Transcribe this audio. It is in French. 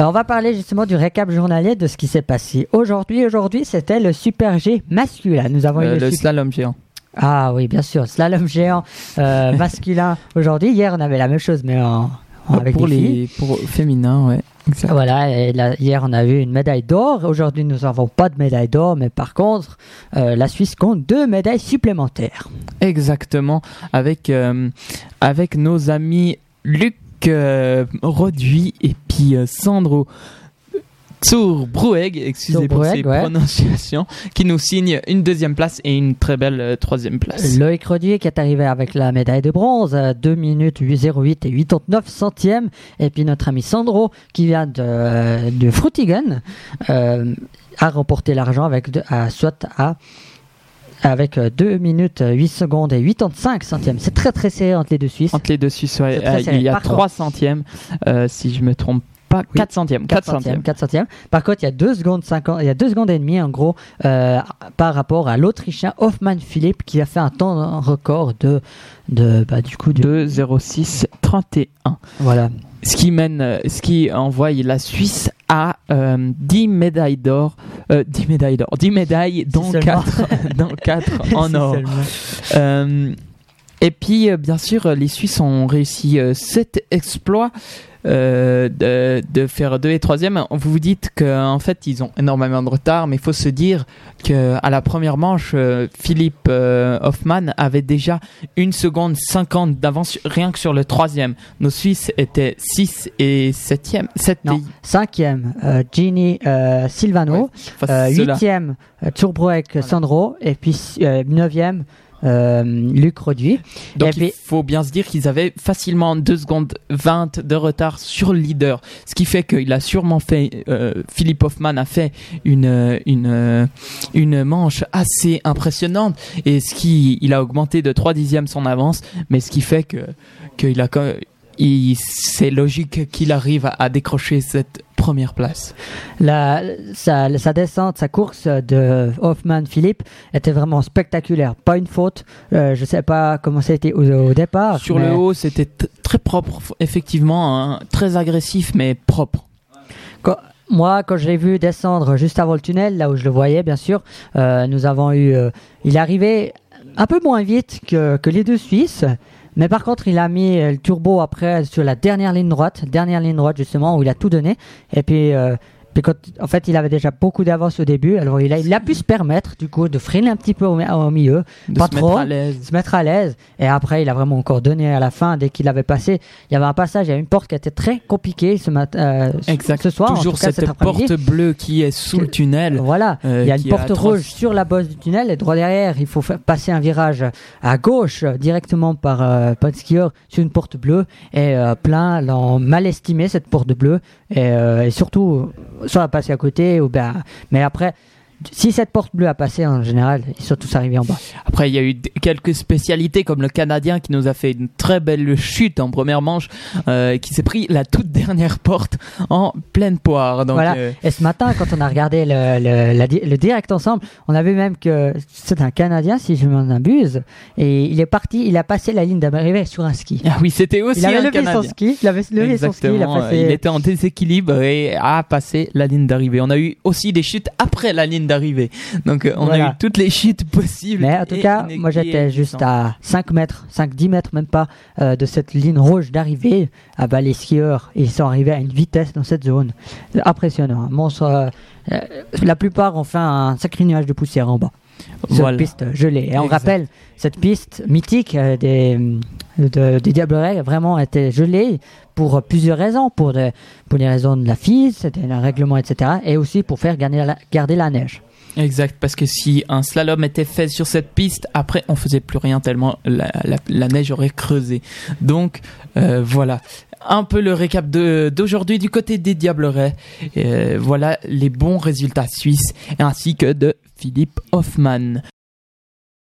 Euh, on va parler justement du récap journalier de ce qui s'est passé aujourd'hui. Aujourd'hui, c'était le Super G masculin. Nous avons eu Euh, le le super- slalom géant. Ah oui, bien sûr, slalom géant euh, masculin aujourd'hui. Hier, on avait la même chose, mais en, en- avec pour des filles. les pour féminins, ouais. exact. Voilà, et là, hier on a eu une médaille d'or. Aujourd'hui nous n'avons pas de médaille d'or, mais par contre, euh, la Suisse compte deux médailles supplémentaires. Exactement, avec, euh, avec nos amis Luc euh, Roduit et puis euh, Sandro Zurbrueg, excusez pour ces ouais. prononciations, qui nous signent une deuxième place et une très belle euh, troisième place. Loïc Rodier qui est arrivé avec la médaille de bronze, à 2 minutes 08 et 89 centièmes. Et puis notre ami Sandro qui vient de, de Frutigen euh, a remporté l'argent avec de- à, soit à avec 2 minutes 8 secondes et 85 centièmes. C'est très très serré entre les deux Suisses. Entre les deux Suisses, ouais, euh, serré. il y a Par 3 centièmes, euh, si je me trompe pas, 4 centièmes, 4 centièmes. 4 centièmes. Par contre, il y a 2 secondes 50, il y a 2 secondes et demie en gros euh, par rapport à l'Autrichien Hoffmann Philipp qui a fait un temps record de de bah, du coup de 2, 0, 6, 31. voilà. Ce qui mène, euh, ce qui envoie la Suisse à euh, 10 médailles d'or, euh, 10 médailles d'or, 10 médailles dont seulement. 4, dont 4 en Si or. Euh, et puis, euh, bien sûr, euh, les Suisses ont réussi euh, cet exploit euh, de, de faire 2 et 3 Vous vous dites qu'en fait, ils ont énormément de retard, mais il faut se dire qu'à la première manche, euh, Philippe euh, Hoffmann avait déjà 1 seconde 50 d'avance rien que sur le troisième. Nos Suisses étaient 6 et 7e. 7 Non. Cinquième, euh, Gini euh, Silvano. Euh, huitième, euh, Turbruek Sandro. Et puis euh, neuvième, euh, Luc Roduit. Donc il faut bien se dire qu'ils avaient facilement 2 secondes 20 de retard sur le leader. Ce qui fait qu'il a sûrement fait, euh, Philippe Hoffman a fait une, euh, une, euh, une manche assez impressionnante. Et ce qui, il a augmenté de 3 dixièmes son avance. Mais ce qui fait que, qu'il a c'est logique qu'il arrive à, décrocher cette première place. La, sa, sa descente, sa course de Hoffman Philippe était vraiment spectaculaire. Pas une faute. Euh, je sais pas comment ça a été au, au départ. Sur mais le haut, c'était très propre, effectivement, hein, très agressif, mais propre. quand- moi, quand je l'ai vu descendre juste avant le tunnel, là où je le voyais, bien sûr, euh, nous avons eu. euh, il arrivé un peu moins vite que, que les deux Suisses. Mais par contre, il a mis euh, le turbo après sur la dernière ligne droite, dernière ligne droite justement où il a tout donné. Et puis, euh, puis quand, en fait, il avait déjà beaucoup d'avance au début. Alors il a, il a pu se permettre du coup de freiner un petit peu au, mi- au milieu, De Pas se trop. se mettre à l'aise. Et après, il a vraiment encore donné à la fin dès qu'il avait passé. Il y avait un passage, il y a une porte qui était très compliquée ce matin, euh, ce- soir. en Toujours tout cas, cette cet porte bleue qui est sous le tunnel. Voilà, euh, il y a une porte rouge sur la bosse du tunnel et droit derrière, il faut passer un virage à gauche euh, directement par, euh, skieur sur une porte bleue et euh, plein l'ont mal estimé cette porte bleue et, euh, et surtout soit à passer à côté ou ben mais après si cette porte bleue a passé en général, ils sont tous arrivés en bas. Après, il y a eu quelques spécialités comme le Canadien qui nous a fait une très belle chute en première manche, euh, qui s'est pris la toute dernière porte en pleine poire. Donc, Voilà. euh, Et ce matin, quand on a regardé le, le, la di- le direct ensemble, on a vu même que c'est un Canadien, si je m'en abuse, et il est parti, il a passé la ligne d'arrivée sur un ski. ah oui, c'était aussi Il avait un levé son Canadien. ski, il avait levé son ski, il a Exactement, passé. il était en déséquilibre et a passé la ligne d'arrivée. On a eu aussi des chutes après la ligne d'arrivée. Donc euh, on Voilà. a eu toutes les chutes possibles. Mais en tout cas, moi j'étais juste à 5 mètres, 5-10 mètres même pas euh, de cette ligne rouge d'arrivée. Ah bah, les skieurs, ils sont arrivés à une vitesse dans cette zone. Impressionnant. hein. Monstre, euh, la plupart ont fait un sacré nuage de poussière en bas. Cette Voilà. piste gelée. Et on rappelle, cette piste mythique des, de- des Diablerets vraiment était gelée pour plusieurs raisons. Pour, des- pour les raisons de la FIS, c'était un règlement, etc. Et aussi pour faire garder la, garder la neige. Exact, parce que si un slalom était fait sur cette piste, après on faisait plus rien tellement la, neige aurait creusé. Donc euh, voilà, un peu le récap d'aujourd'hui du côté des Diablerets. Euh, voilà les bons résultats suisses ainsi que de Philippe Hoffmann.